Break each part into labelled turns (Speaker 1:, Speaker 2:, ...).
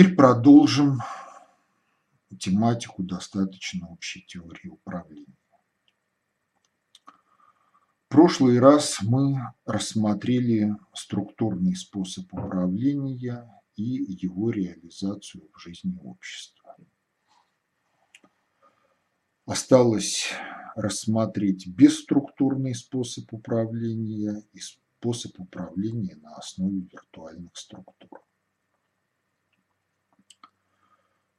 Speaker 1: Теперь продолжим тематику достаточно общей теории управления. Прошлый раз мы рассмотрели структурный способ управления и его реализацию в жизни общества. Осталось рассмотреть бесструктурный способ управления и способ управления на основе виртуальных структур.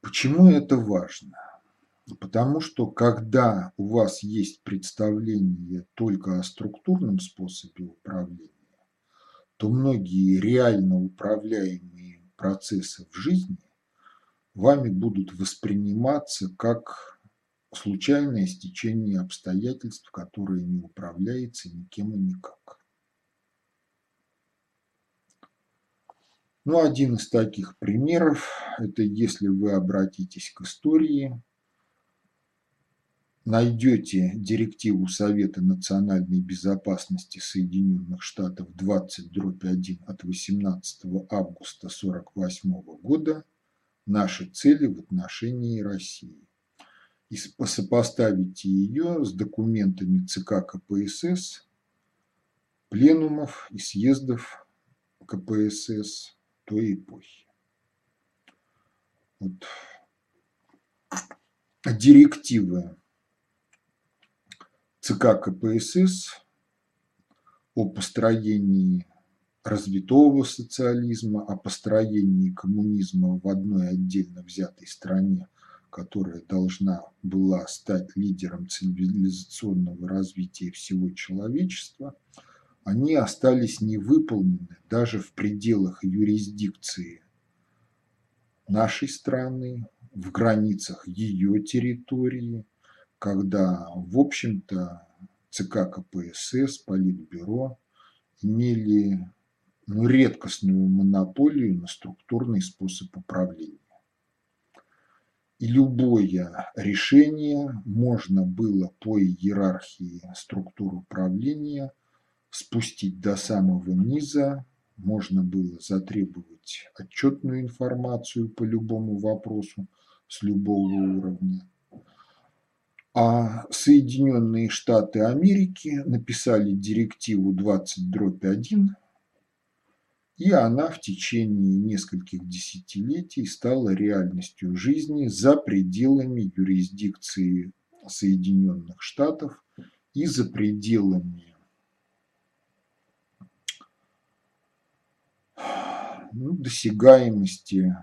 Speaker 1: Почему это важно? Потому что когда у вас есть представление только о структурном способе управления, то многие реально управляемые процессы в жизни вами будут восприниматься как случайное стечение обстоятельств, которое не управляется никем и никак. Ну, один из таких примеров – это если вы обратитесь к истории, найдете директиву Совета национальной безопасности Соединенных Штатов 20-1 от 18 августа 1948 года «Наши цели в отношении России» и сопоставите ее с документами ЦК КПСС, пленумов и съездов КПСС той эпохи. Вот. Директивы ЦК КПСС о построении развитого социализма, о построении коммунизма в одной отдельно взятой стране, которая должна была стать лидером цивилизационного развития всего человечества – они остались невыполнены даже в пределах юрисдикции нашей страны, в границах ее территории, когда, в общем-то, ЦК КПСС, Политбюро имели ну, редкостную монополию на структурный способ управления. И любое решение можно было по иерархии структур управления – спустить до самого низа, можно было затребовать отчетную информацию по любому вопросу с любого уровня. А Соединенные Штаты Америки написали директиву 20-1, и она в течение нескольких десятилетий стала реальностью жизни за пределами юрисдикции Соединенных Штатов и за пределами ну, досягаемости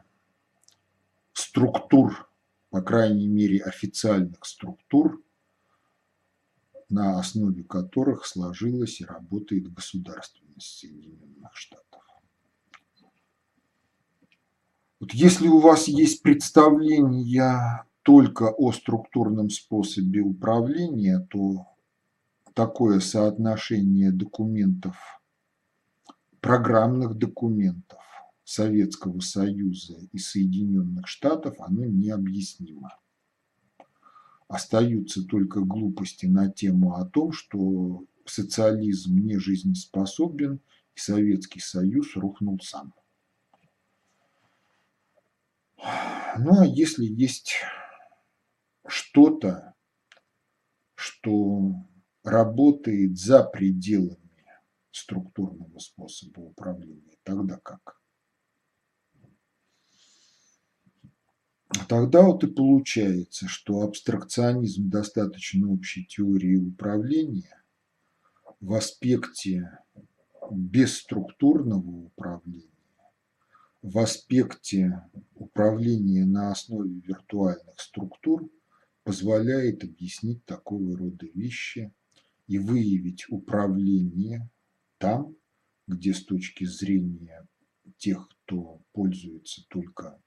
Speaker 1: структур, по крайней мере официальных структур, на основе которых сложилась и работает государственность Соединенных Штатов. Вот если у вас есть представление только о структурном способе управления, то такое соотношение документов, программных документов, Советского Союза и Соединенных Штатов, оно необъяснимо. Остаются только глупости на тему о том, что социализм не жизнеспособен, и Советский Союз рухнул сам. Ну а если есть что-то, что работает за пределами структурного способа управления, тогда как? Тогда вот и получается, что абстракционизм достаточно общей теории управления в аспекте бесструктурного управления, в аспекте управления на основе виртуальных структур позволяет объяснить такого рода вещи и выявить управление там, где с точки зрения тех, кто пользуется только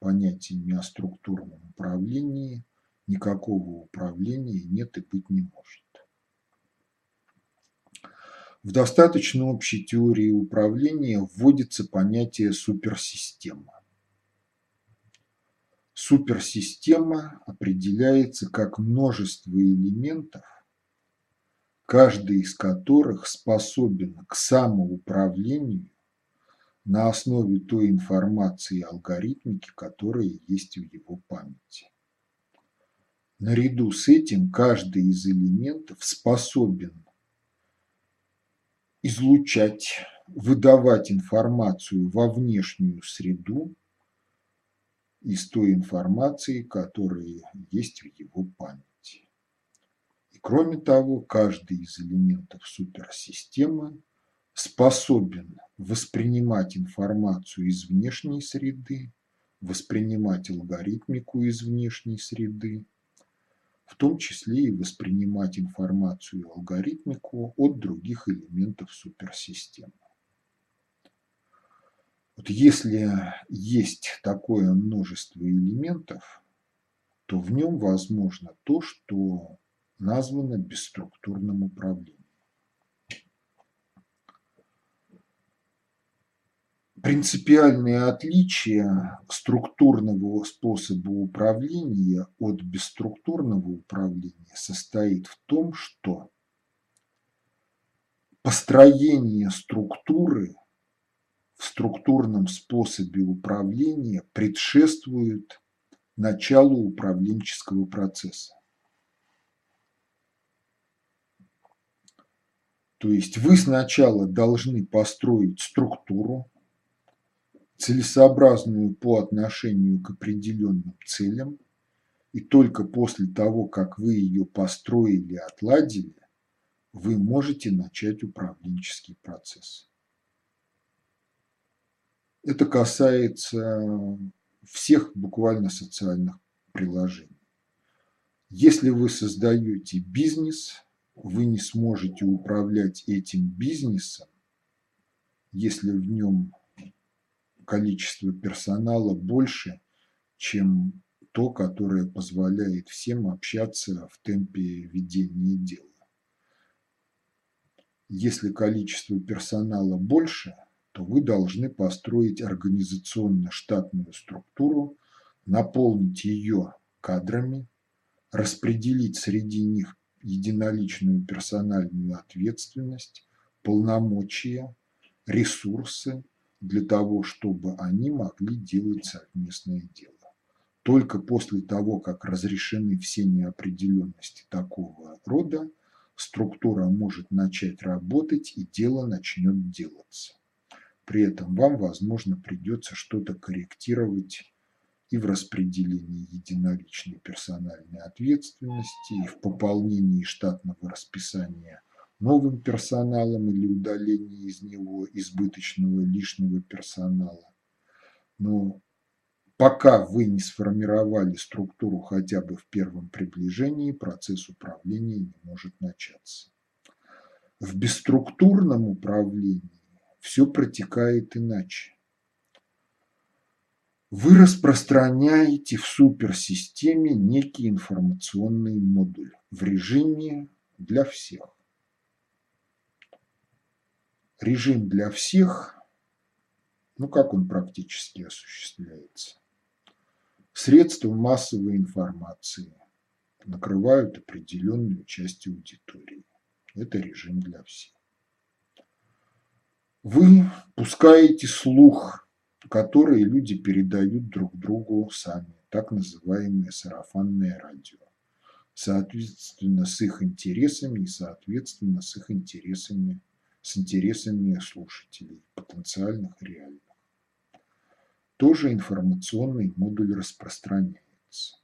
Speaker 1: понятиями о структурном управлении никакого управления нет и быть не может. В достаточно общей теории управления вводится понятие суперсистема. Суперсистема определяется как множество элементов, каждый из которых способен к самоуправлению на основе той информации и алгоритмики, которая есть в его памяти. Наряду с этим каждый из элементов способен излучать, выдавать информацию во внешнюю среду из той информации, которая есть в его памяти. И кроме того, каждый из элементов суперсистемы способен воспринимать информацию из внешней среды, воспринимать алгоритмику из внешней среды, в том числе и воспринимать информацию и алгоритмику от других элементов суперсистемы. Вот если есть такое множество элементов, то в нем возможно то, что названо бесструктурным управлением. Принципиальное отличие структурного способа управления от бесструктурного управления состоит в том, что построение структуры в структурном способе управления предшествует началу управленческого процесса. То есть вы сначала должны построить структуру, целесообразную по отношению к определенным целям, и только после того, как вы ее построили и отладили, вы можете начать управленческий процесс. Это касается всех буквально социальных приложений. Если вы создаете бизнес, вы не сможете управлять этим бизнесом, если в нем количество персонала больше, чем то, которое позволяет всем общаться в темпе ведения дела. Если количество персонала больше, то вы должны построить организационно-штатную структуру, наполнить ее кадрами, распределить среди них единоличную персональную ответственность, полномочия, ресурсы для того, чтобы они могли делать совместное дело. Только после того, как разрешены все неопределенности такого рода, структура может начать работать и дело начнет делаться. При этом вам, возможно, придется что-то корректировать и в распределении единоличной персональной ответственности, и в пополнении штатного расписания – новым персоналом или удаление из него избыточного лишнего персонала. Но пока вы не сформировали структуру хотя бы в первом приближении, процесс управления не может начаться. В бесструктурном управлении все протекает иначе. Вы распространяете в суперсистеме некий информационный модуль в режиме для всех режим для всех, ну как он практически осуществляется? Средства массовой информации накрывают определенную часть аудитории. Это режим для всех. Вы пускаете слух, который люди передают друг другу сами, так называемое сарафанное радио, соответственно, с их интересами и, соответственно, с их интересами с интересами слушателей, потенциальных и реальных. Тоже информационный модуль распространяется.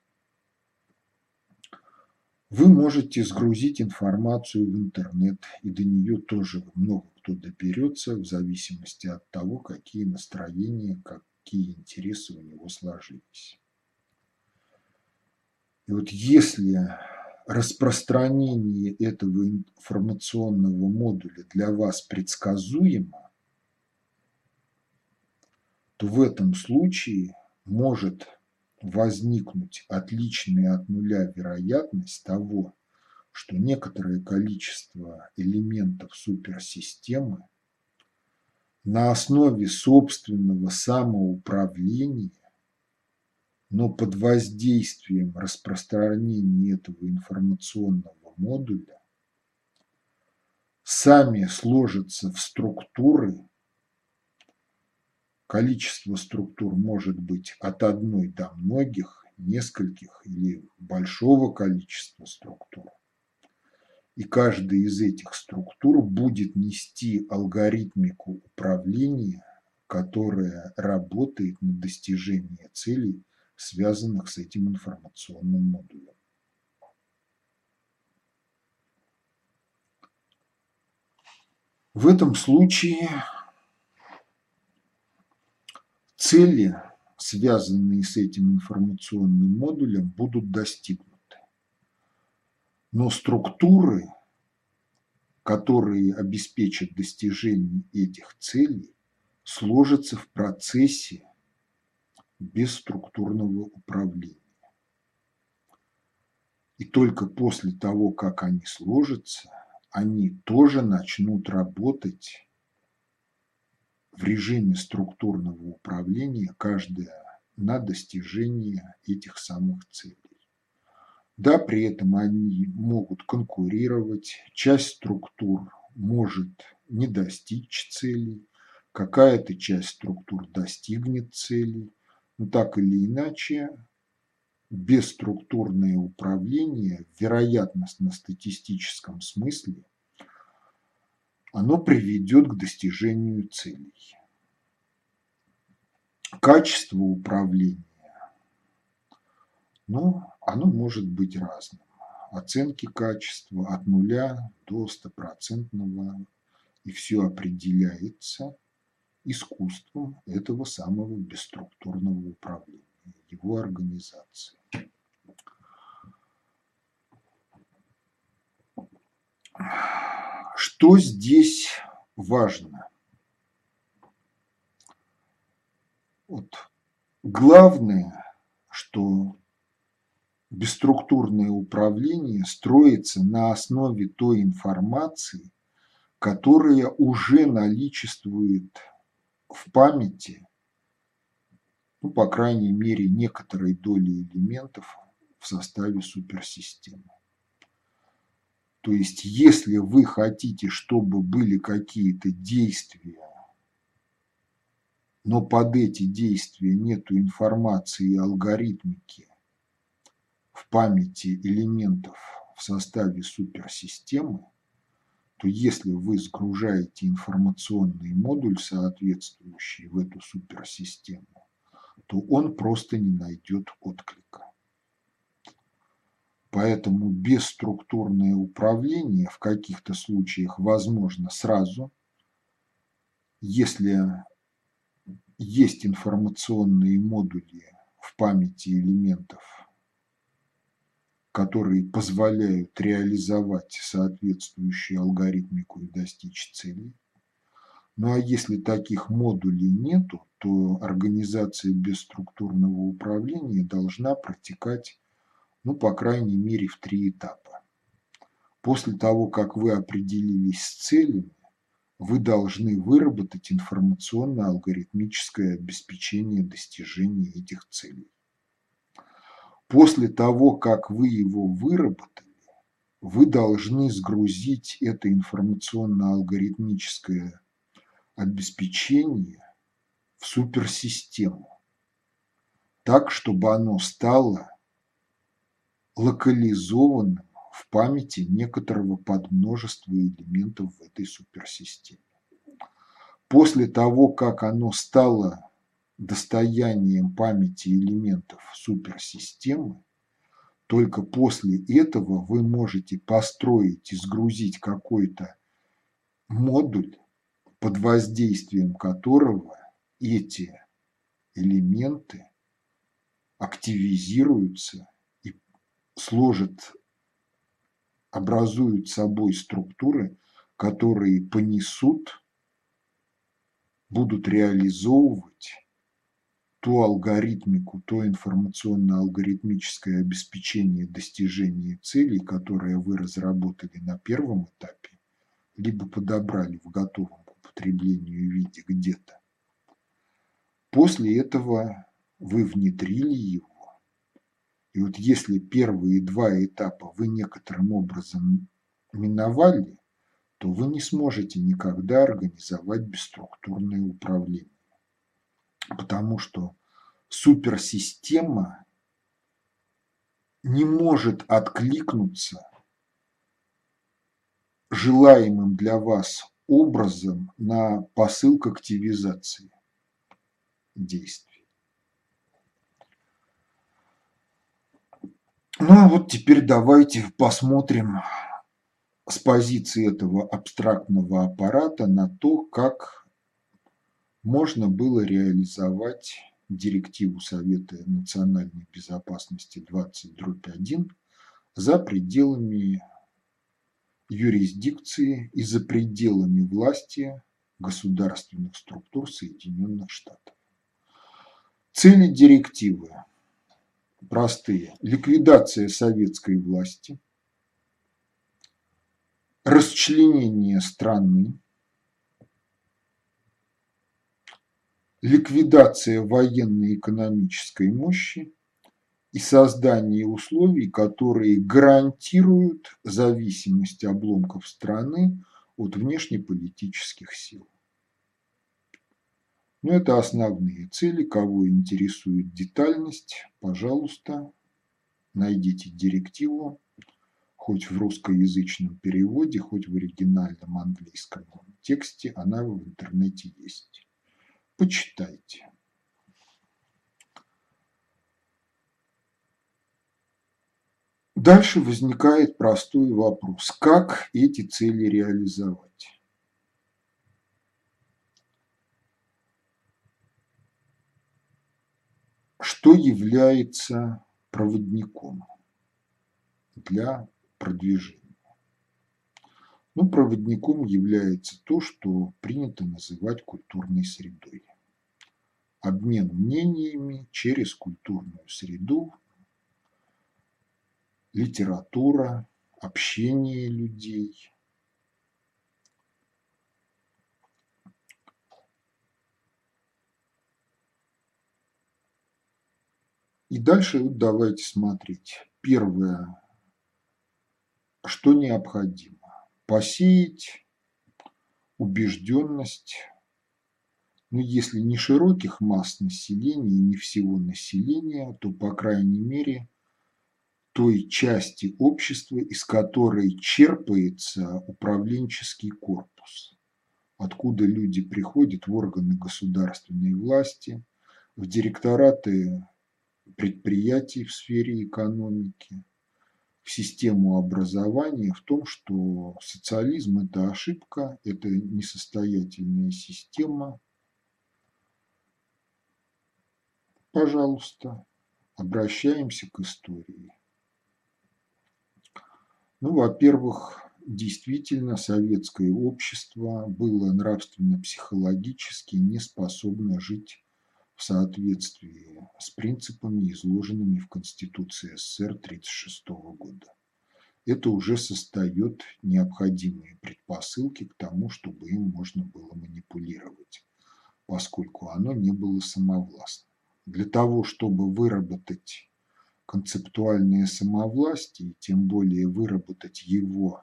Speaker 1: Вы можете сгрузить информацию в интернет, и до нее тоже много кто доберется, в зависимости от того, какие настроения, какие интересы у него сложились. И вот если распространение этого информационного модуля для вас предсказуемо, то в этом случае может возникнуть отличная от нуля вероятность того, что некоторое количество элементов суперсистемы на основе собственного самоуправления, но под воздействием распространения этого информационного модуля сами сложатся в структуры, количество структур может быть от одной до многих, нескольких или большого количества структур. И каждая из этих структур будет нести алгоритмику управления, которая работает на достижение целей, связанных с этим информационным модулем. В этом случае цели, связанные с этим информационным модулем, будут достигнуты. Но структуры, которые обеспечат достижение этих целей, сложатся в процессе бесструктурного управления. И только после того, как они сложатся, они тоже начнут работать в режиме структурного управления, каждая на достижение этих самых целей. Да, при этом они могут конкурировать, часть структур может не достичь целей, какая-то часть структур достигнет целей, но так или иначе бесструктурное управление в вероятностно-статистическом смысле оно приведет к достижению целей. Качество управления, ну, оно может быть разным. Оценки качества от нуля до стопроцентного, и все определяется искусством этого самого бесструктурного управления его организации. Что здесь важно? Вот главное, что бесструктурное управление строится на основе той информации, которая уже наличествует в памяти ну, по крайней мере, некоторой доли элементов в составе суперсистемы. То есть, если вы хотите, чтобы были какие-то действия, но под эти действия нет информации и алгоритмики в памяти элементов в составе суперсистемы, то если вы сгружаете информационный модуль, соответствующий в эту суперсистему, то он просто не найдет отклика. Поэтому бесструктурное управление в каких-то случаях возможно сразу, если есть информационные модули в памяти элементов, которые позволяют реализовать соответствующую алгоритмику и достичь целей. Ну а если таких модулей нету, то организация бесструктурного управления должна протекать, ну, по крайней мере, в три этапа. После того, как вы определились с целями, вы должны выработать информационно-алгоритмическое обеспечение достижения этих целей. После того, как вы его выработали, вы должны сгрузить это информационно-алгоритмическое обеспечение в суперсистему, так, чтобы оно стало локализованным в памяти некоторого подмножества элементов в этой суперсистеме. После того, как оно стало достоянием памяти элементов суперсистемы, только после этого вы можете построить и сгрузить какой-то модуль, под воздействием которого эти элементы активизируются и сложат, образуют собой структуры, которые понесут, будут реализовывать ту алгоритмику, то информационно-алгоритмическое обеспечение достижения целей, которые вы разработали на первом этапе, либо подобрали в готовом к употреблению виде где-то. После этого вы внедрили его. И вот если первые два этапа вы некоторым образом миновали, то вы не сможете никогда организовать бесструктурное управление. Потому что суперсистема не может откликнуться желаемым для вас образом на посыл к активизации действий. Ну а вот теперь давайте посмотрим с позиции этого абстрактного аппарата на то, как можно было реализовать директиву Совета национальной безопасности 20-1 за пределами юрисдикции и за пределами власти государственных структур Соединенных Штатов. Цели директивы простые. Ликвидация советской власти, расчленение страны, ликвидация военно-экономической мощи и создание условий, которые гарантируют зависимость обломков страны от внешнеполитических сил. Но это основные цели. Кого интересует детальность, пожалуйста, найдите директиву хоть в русскоязычном переводе, хоть в оригинальном английском тексте, она в интернете есть. Почитайте. Дальше возникает простой вопрос. Как эти цели реализовать? Что является проводником для продвижения. Ну, проводником является то, что принято называть культурной средой. Обмен мнениями через культурную среду, литература, общение людей. И дальше давайте смотреть. Первое что необходимо? Посеять убежденность, ну, если не широких масс населения не всего населения, то, по крайней мере, той части общества, из которой черпается управленческий корпус, откуда люди приходят в органы государственной власти, в директораты предприятий в сфере экономики – в систему образования в том, что социализм – это ошибка, это несостоятельная система. Пожалуйста, обращаемся к истории. Ну, во-первых, действительно советское общество было нравственно-психологически не способно жить в соответствии с принципами, изложенными в Конституции СССР 1936 года. Это уже создает необходимые предпосылки к тому, чтобы им можно было манипулировать, поскольку оно не было самовластным. Для того, чтобы выработать концептуальное самовластие, тем более выработать его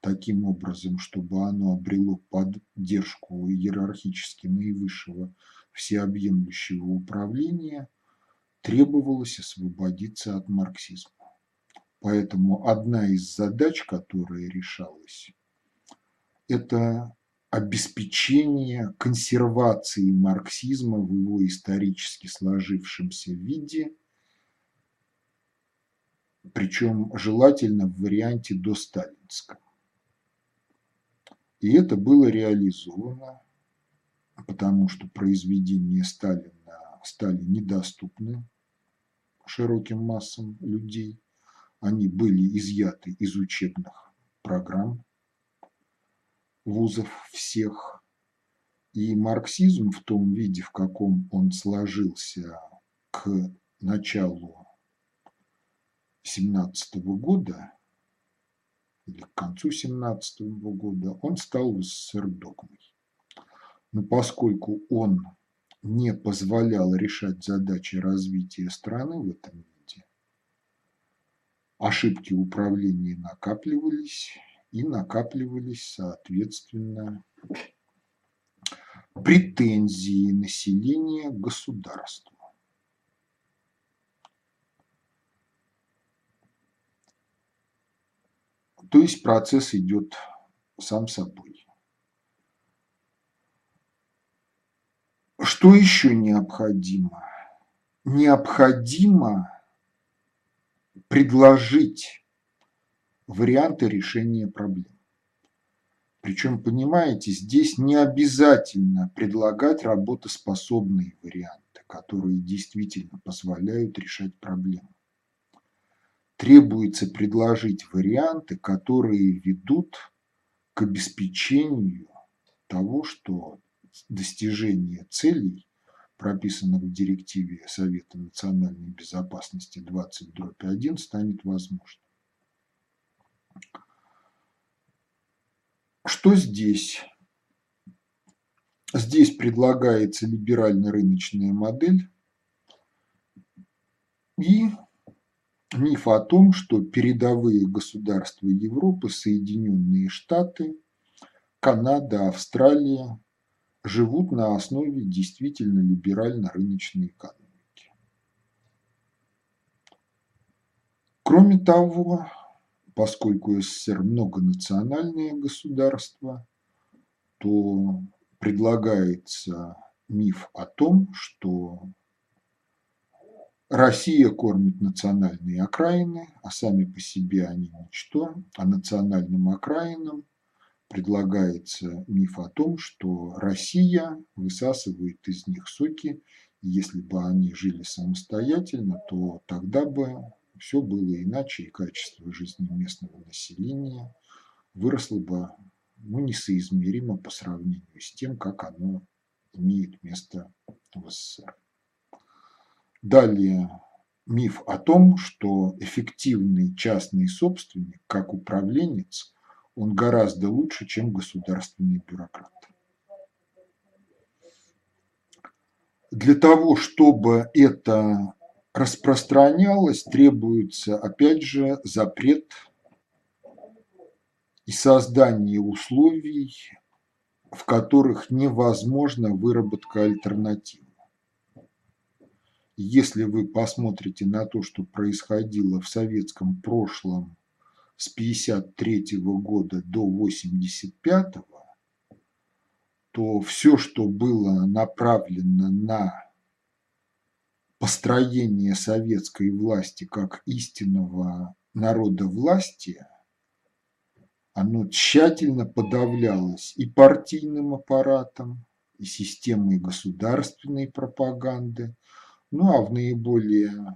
Speaker 1: таким образом, чтобы оно обрело поддержку иерархически наивысшего всеобъемлющего управления требовалось освободиться от марксизма. Поэтому одна из задач, которая решалась, это обеспечение консервации марксизма в его исторически сложившемся виде, причем желательно в варианте досталинском. И это было реализовано потому что произведения Сталина стали недоступны широким массам людей. Они были изъяты из учебных программ вузов всех. И марксизм в том виде, в каком он сложился к началу 17 года или к концу 17 года, он стал СССР догмой. Но поскольку он не позволял решать задачи развития страны в этом виде, ошибки управления накапливались и накапливались, соответственно, претензии населения к государству. То есть процесс идет сам собой. Что еще необходимо? Необходимо предложить варианты решения проблем. Причем, понимаете, здесь не обязательно предлагать работоспособные варианты, которые действительно позволяют решать проблему. Требуется предложить варианты, которые ведут к обеспечению того, что достижение целей, прописанных в директиве Совета национальной безопасности 20.1, станет возможным. Что здесь? Здесь предлагается либерально-рыночная модель и миф о том, что передовые государства Европы, Соединенные Штаты, Канада, Австралия живут на основе действительно либерально-рыночной экономики. Кроме того, поскольку СССР многонациональное государство, то предлагается миф о том, что Россия кормит национальные окраины, а сами по себе они ничто, а национальным окраинам предлагается миф о том, что Россия высасывает из них соки, если бы они жили самостоятельно, то тогда бы все было иначе, и качество жизни местного населения выросло бы ну, несоизмеримо по сравнению с тем, как оно имеет место в СССР. Далее миф о том, что эффективный частный собственник, как управленец, он гораздо лучше, чем государственный бюрократ. Для того, чтобы это распространялось, требуется, опять же, запрет и создание условий, в которых невозможна выработка альтернатив. Если вы посмотрите на то, что происходило в советском прошлом с 1953 года до 1985, то все, что было направлено на построение советской власти как истинного народа власти, оно тщательно подавлялось и партийным аппаратом, и системой государственной пропаганды, ну а в наиболее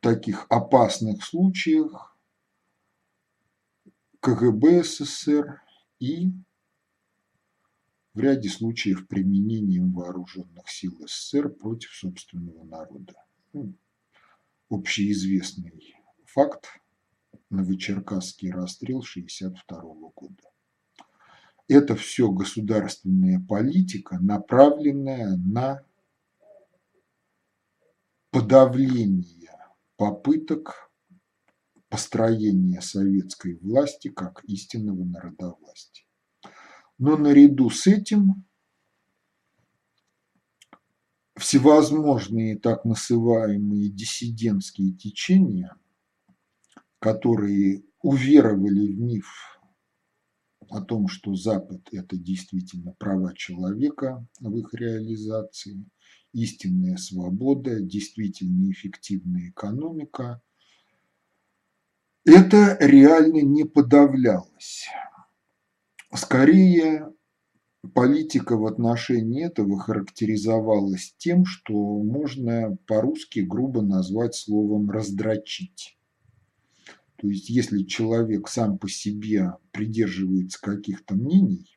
Speaker 1: таких опасных случаях КГБ СССР и в ряде случаев применением вооруженных сил СССР против собственного народа. Ну, общеизвестный факт – Новочеркасский расстрел 1962 года. Это все государственная политика, направленная на подавление попыток построения советской власти как истинного народовластия. Но наряду с этим всевозможные так называемые диссидентские течения, которые уверовали в миф о том, что Запад – это действительно права человека в их реализации, истинная свобода, действительно эффективная экономика, это реально не подавлялось. Скорее, политика в отношении этого характеризовалась тем, что можно по-русски грубо назвать словом «раздрочить». То есть, если человек сам по себе придерживается каких-то мнений,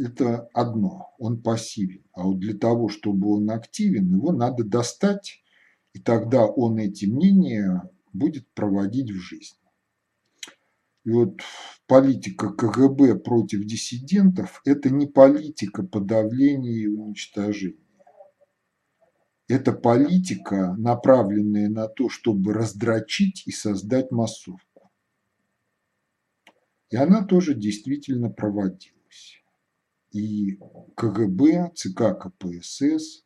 Speaker 1: это одно, он пассивен. А вот для того, чтобы он активен, его надо достать, и тогда он эти мнения будет проводить в жизнь. И вот политика КГБ против диссидентов – это не политика подавления и уничтожения. Это политика, направленная на то, чтобы раздрочить и создать массовку. И она тоже действительно проводилась. И КГБ, ЦК КПСС,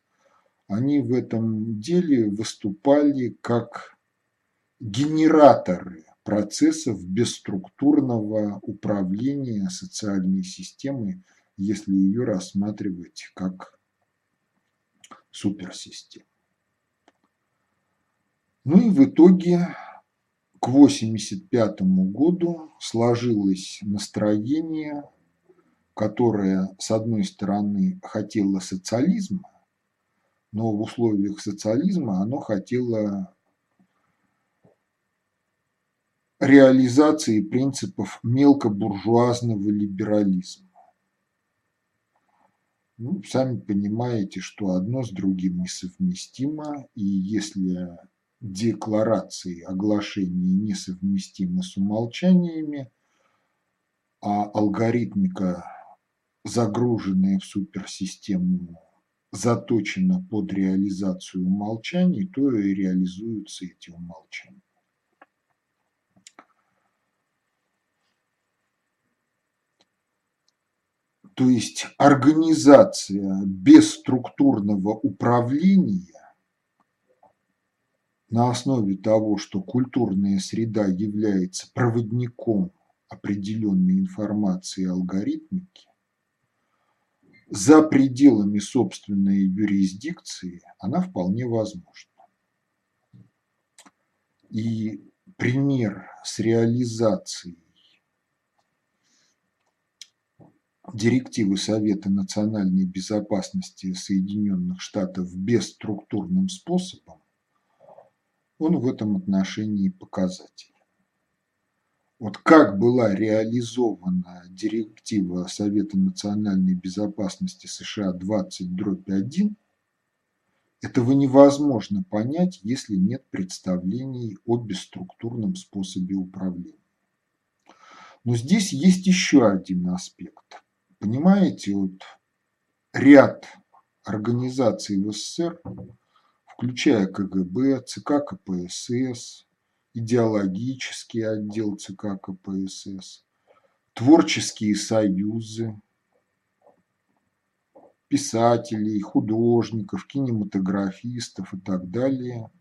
Speaker 1: они в этом деле выступали как генераторы процессов бесструктурного управления социальной системой, если ее рассматривать как суперсистему. Ну и в итоге к 1985 году сложилось настроение, которое, с одной стороны, хотело социализма, но в условиях социализма оно хотело реализации принципов мелкобуржуазного либерализма. Ну, сами понимаете, что одно с другим несовместимо, и если декларации, оглашения несовместимы с умолчаниями, а алгоритмика, загруженная в суперсистему, заточена под реализацию умолчаний, то и реализуются эти умолчания. То есть организация бесструктурного управления на основе того, что культурная среда является проводником определенной информации и алгоритмики, за пределами собственной юрисдикции она вполне возможна. И пример с реализацией директивы Совета национальной безопасности Соединенных Штатов бесструктурным способом, он в этом отношении показатель. Вот как была реализована директива Совета национальной безопасности США 20-1, этого невозможно понять, если нет представлений о бесструктурном способе управления. Но здесь есть еще один аспект. Понимаете, вот ряд организаций в СССР, включая КГБ, ЦК КПСС, идеологический отдел ЦК КПСС, творческие союзы, писателей, художников, кинематографистов и так далее,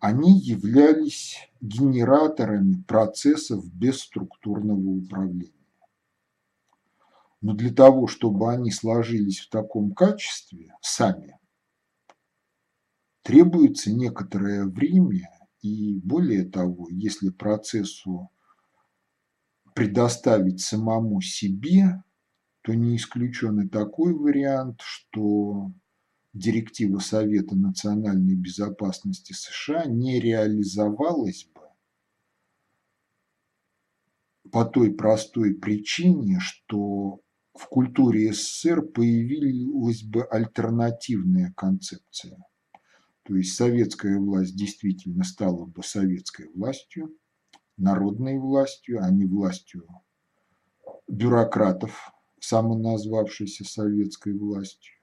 Speaker 1: они являлись генераторами процессов бесструктурного управления. Но для того, чтобы они сложились в таком качестве сами, требуется некоторое время, и более того, если процессу предоставить самому себе, то не исключен и такой вариант, что директива Совета национальной безопасности США не реализовалась бы по той простой причине, что в культуре СССР появилась бы альтернативная концепция. То есть советская власть действительно стала бы советской властью, народной властью, а не властью бюрократов, самоназвавшейся советской властью.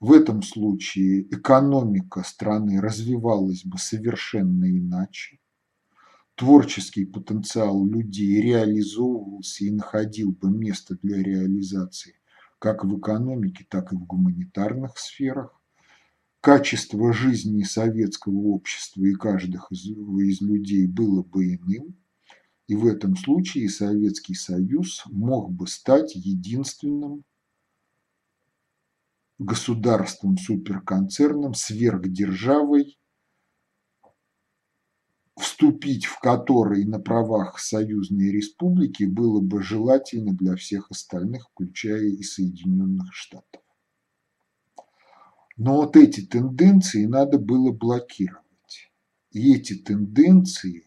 Speaker 1: В этом случае экономика страны развивалась бы совершенно иначе творческий потенциал людей реализовывался и находил бы место для реализации как в экономике, так и в гуманитарных сферах. Качество жизни советского общества и каждого из, людей было бы иным, и в этом случае Советский Союз мог бы стать единственным государством-суперконцерном, сверхдержавой, вступить в который на правах союзной республики было бы желательно для всех остальных, включая и Соединенных Штатов. Но вот эти тенденции надо было блокировать. И эти тенденции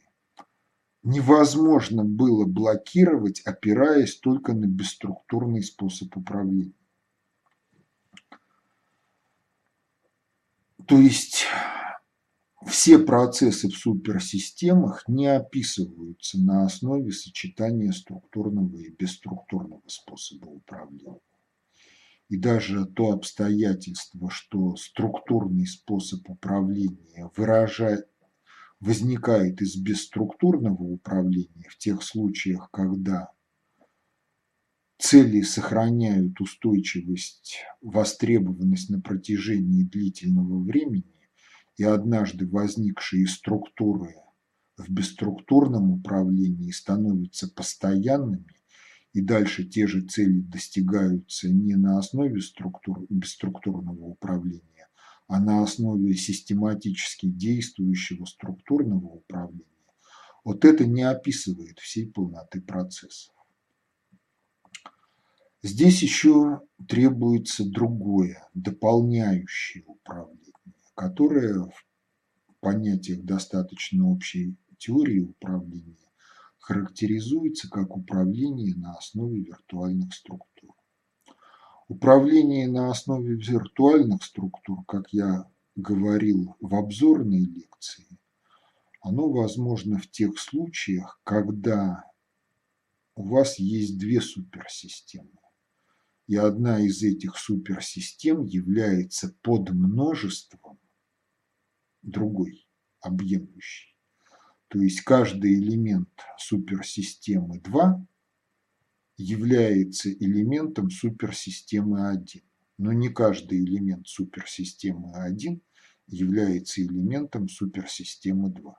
Speaker 1: невозможно было блокировать, опираясь только на бесструктурный способ управления. То есть все процессы в суперсистемах не описываются на основе сочетания структурного и бесструктурного способа управления. И даже то обстоятельство, что структурный способ управления выражает, возникает из бесструктурного управления в тех случаях, когда цели сохраняют устойчивость, востребованность на протяжении длительного времени, и однажды возникшие структуры в бесструктурном управлении становятся постоянными, и дальше те же цели достигаются не на основе структур, бесструктурного управления, а на основе систематически действующего структурного управления, вот это не описывает всей полноты процесса. Здесь еще требуется другое, дополняющее управление которое в понятиях достаточно общей теории управления характеризуется как управление на основе виртуальных структур. Управление на основе виртуальных структур, как я говорил в обзорной лекции, оно возможно в тех случаях, когда у вас есть две суперсистемы. И одна из этих суперсистем является подмножеством другой, объемлющий. То есть каждый элемент суперсистемы 2 является элементом суперсистемы 1. Но не каждый элемент суперсистемы 1 является элементом суперсистемы 2.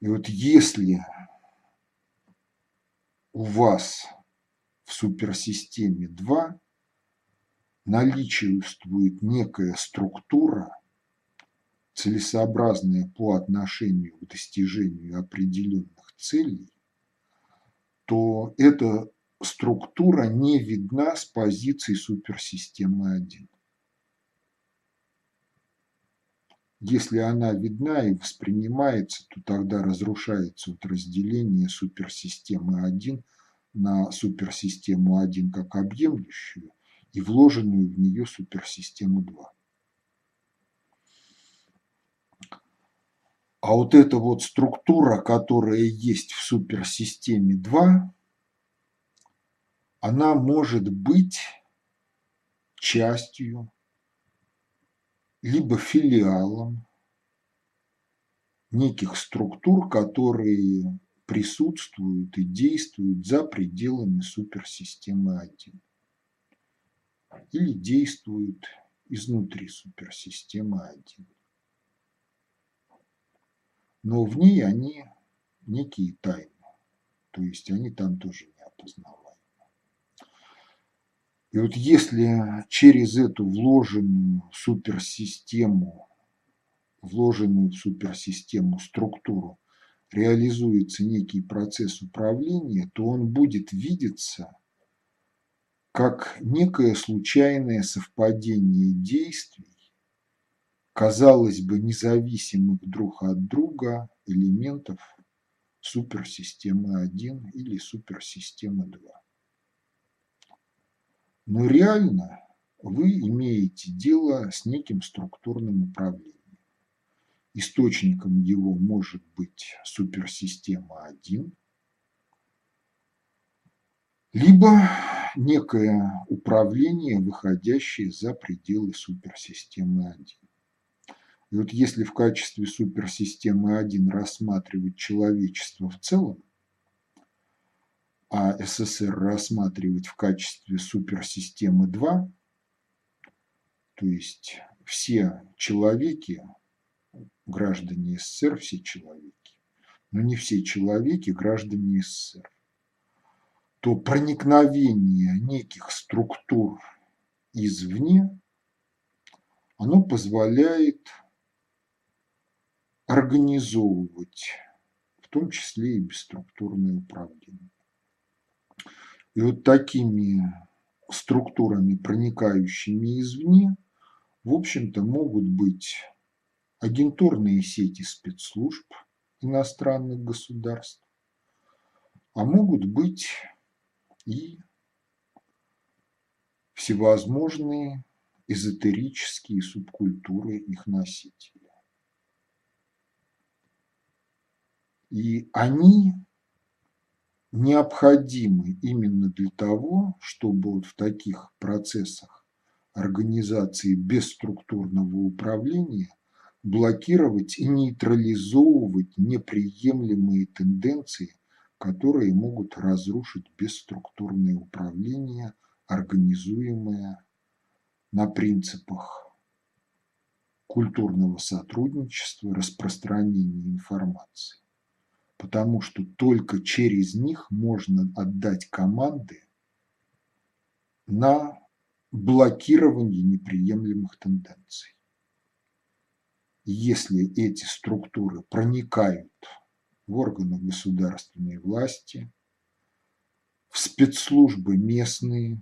Speaker 1: И вот если у вас в суперсистеме 2 наличествует некая структура, целесообразная по отношению к достижению определенных целей, то эта структура не видна с позиции суперсистемы 1. Если она видна и воспринимается, то тогда разрушается вот разделение суперсистемы 1 на суперсистему 1 как объемлющую и вложенную в нее суперсистему 2. А вот эта вот структура, которая есть в суперсистеме 2, она может быть частью, либо филиалом неких структур, которые присутствуют и действуют за пределами суперсистемы 1 или действуют изнутри суперсистемы 1. Но в ней они некие тайны, то есть они там тоже не опознаваемы. И вот если через эту вложенную суперсистему, вложенную в суперсистему структуру реализуется некий процесс управления, то он будет видеться как некое случайное совпадение действий, казалось бы, независимых друг от друга элементов суперсистемы 1 или суперсистемы 2. Но реально вы имеете дело с неким структурным управлением. Источником его может быть суперсистема 1, либо некое управление, выходящее за пределы суперсистемы 1. И вот если в качестве суперсистемы 1 рассматривать человечество в целом, а СССР рассматривать в качестве суперсистемы 2, то есть все человеки, граждане СССР, все человеки, но не все человеки, граждане СССР то проникновение неких структур извне, оно позволяет организовывать, в том числе и бесструктурное управление. И вот такими структурами, проникающими извне, в общем-то, могут быть агентурные сети спецслужб, иностранных государств, а могут быть и всевозможные эзотерические субкультуры их носителей. И они необходимы именно для того, чтобы вот в таких процессах организации бесструктурного управления блокировать и нейтрализовывать неприемлемые тенденции, которые могут разрушить бесструктурное управление, организуемое на принципах культурного сотрудничества, распространения информации потому что только через них можно отдать команды на блокирование неприемлемых тенденций. Если эти структуры проникают в органы государственной власти, в спецслужбы местные,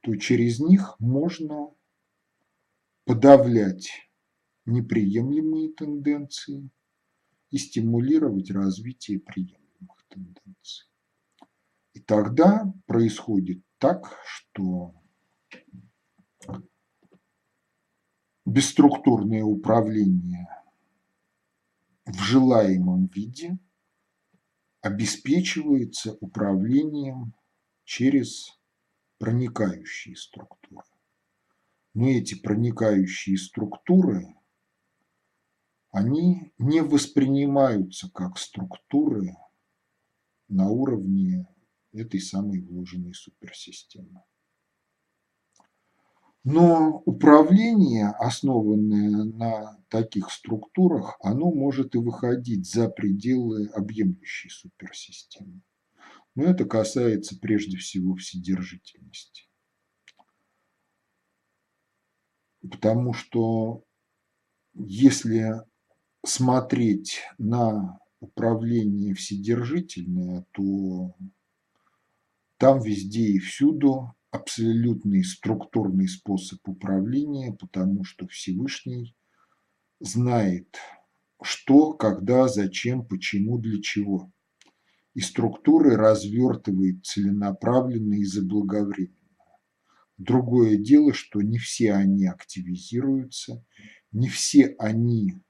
Speaker 1: то через них можно подавлять неприемлемые тенденции и стимулировать развитие приемлемых тенденций. И тогда происходит так, что бесструктурное управление в желаемом виде обеспечивается управлением через проникающие структуры. Но эти проникающие структуры они не воспринимаются как структуры на уровне этой самой вложенной суперсистемы. Но управление, основанное на таких структурах, оно может и выходить за пределы объемлющей суперсистемы. Но это касается прежде всего вседержительности. Потому что если смотреть на управление вседержительное, то там везде и всюду абсолютный структурный способ управления, потому что Всевышний знает, что, когда, зачем, почему, для чего. И структуры развертывает целенаправленно и заблаговременно. Другое дело, что не все они активизируются, не все они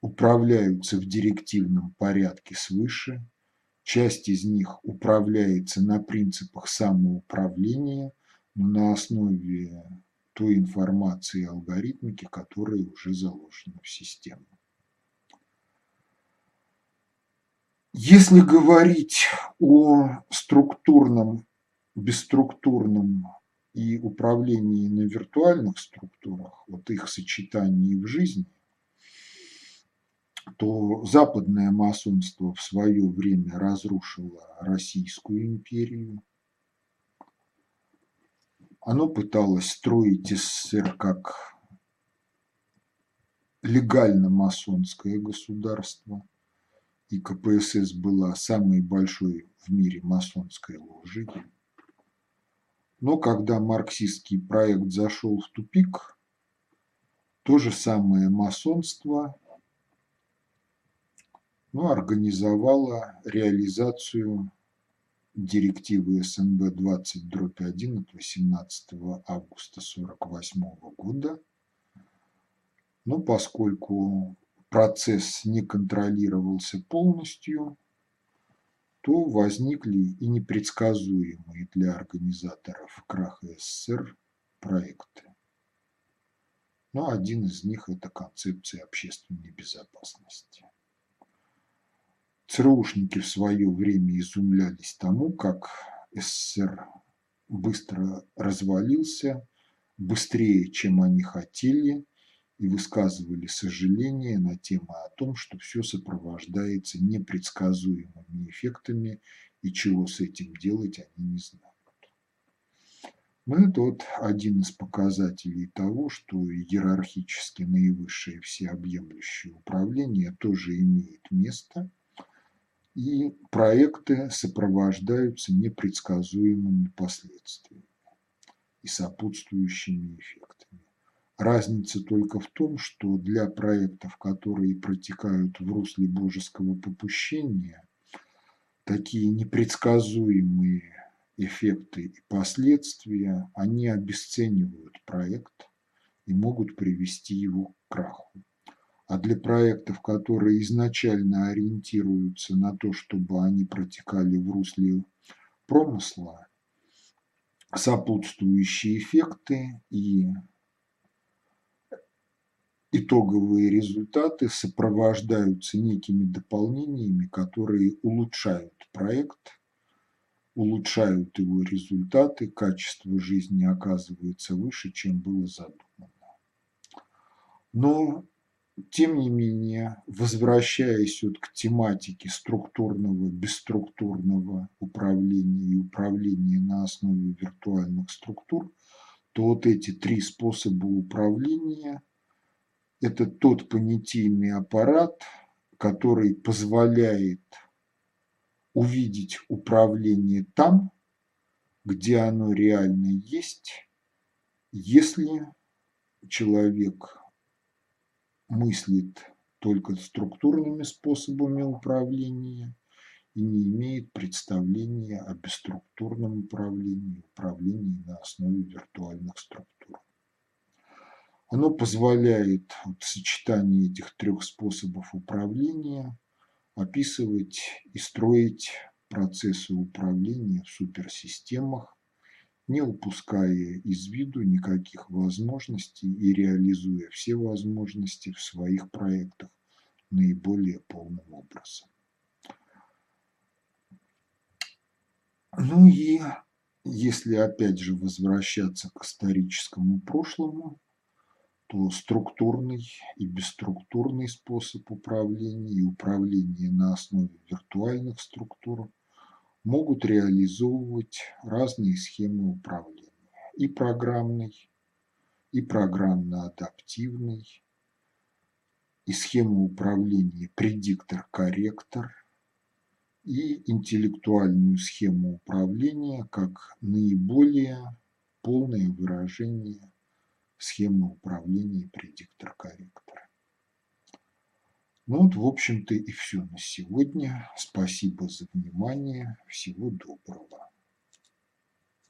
Speaker 1: управляются в директивном порядке свыше, часть из них управляется на принципах самоуправления, но на основе той информации и алгоритмики, которые уже заложены в систему. Если говорить о структурном, бесструктурном и управлении на виртуальных структурах, вот их сочетании в жизни – то западное масонство в свое время разрушило Российскую империю. Оно пыталось строить СССР как легально масонское государство, и КПСС была самой большой в мире масонской ложей. Но когда марксистский проект зашел в тупик, то же самое масонство но ну, организовала реализацию директивы СНБ 20-1 от 18 августа 1948 года. Но поскольку процесс не контролировался полностью, то возникли и непредсказуемые для организаторов краха СССР проекты. Но один из них – это концепция общественной безопасности. ЦРУшники в свое время изумлялись тому, как СССР быстро развалился, быстрее, чем они хотели, и высказывали сожаление на тему о том, что все сопровождается непредсказуемыми эффектами, и чего с этим делать они не знают. Но это вот один из показателей того, что иерархически наивысшее всеобъемлющее управление тоже имеет место – и проекты сопровождаются непредсказуемыми последствиями и сопутствующими эффектами. Разница только в том, что для проектов, которые протекают в русле божеского попущения, такие непредсказуемые эффекты и последствия, они обесценивают проект и могут привести его к краху. А для проектов, которые изначально ориентируются на то, чтобы они протекали в русле промысла, сопутствующие эффекты и итоговые результаты сопровождаются некими дополнениями, которые улучшают проект, улучшают его результаты, качество жизни оказывается выше, чем было задумано. Но, тем не менее, возвращаясь вот к тематике структурного, бесструктурного управления и управления на основе виртуальных структур, то вот эти три способа управления – это тот понятийный аппарат, который позволяет увидеть управление там, где оно реально есть, если человек мыслит только структурными способами управления и не имеет представления о бесструктурном управлении, управлении на основе виртуальных структур. Оно позволяет вот, сочетание этих трех способов управления описывать и строить процессы управления в суперсистемах, не упуская из виду никаких возможностей и реализуя все возможности в своих проектах наиболее полным образом. Ну и если опять же возвращаться к историческому прошлому, то структурный и бесструктурный способ управления и управление на основе виртуальных структур могут реализовывать разные схемы управления. И программный, и программно-адаптивный, и схему управления предиктор-корректор, и интеллектуальную схему управления как наиболее полное выражение схемы управления предиктор-корректора. Ну вот, в общем-то, и все на сегодня. Спасибо за внимание. Всего доброго.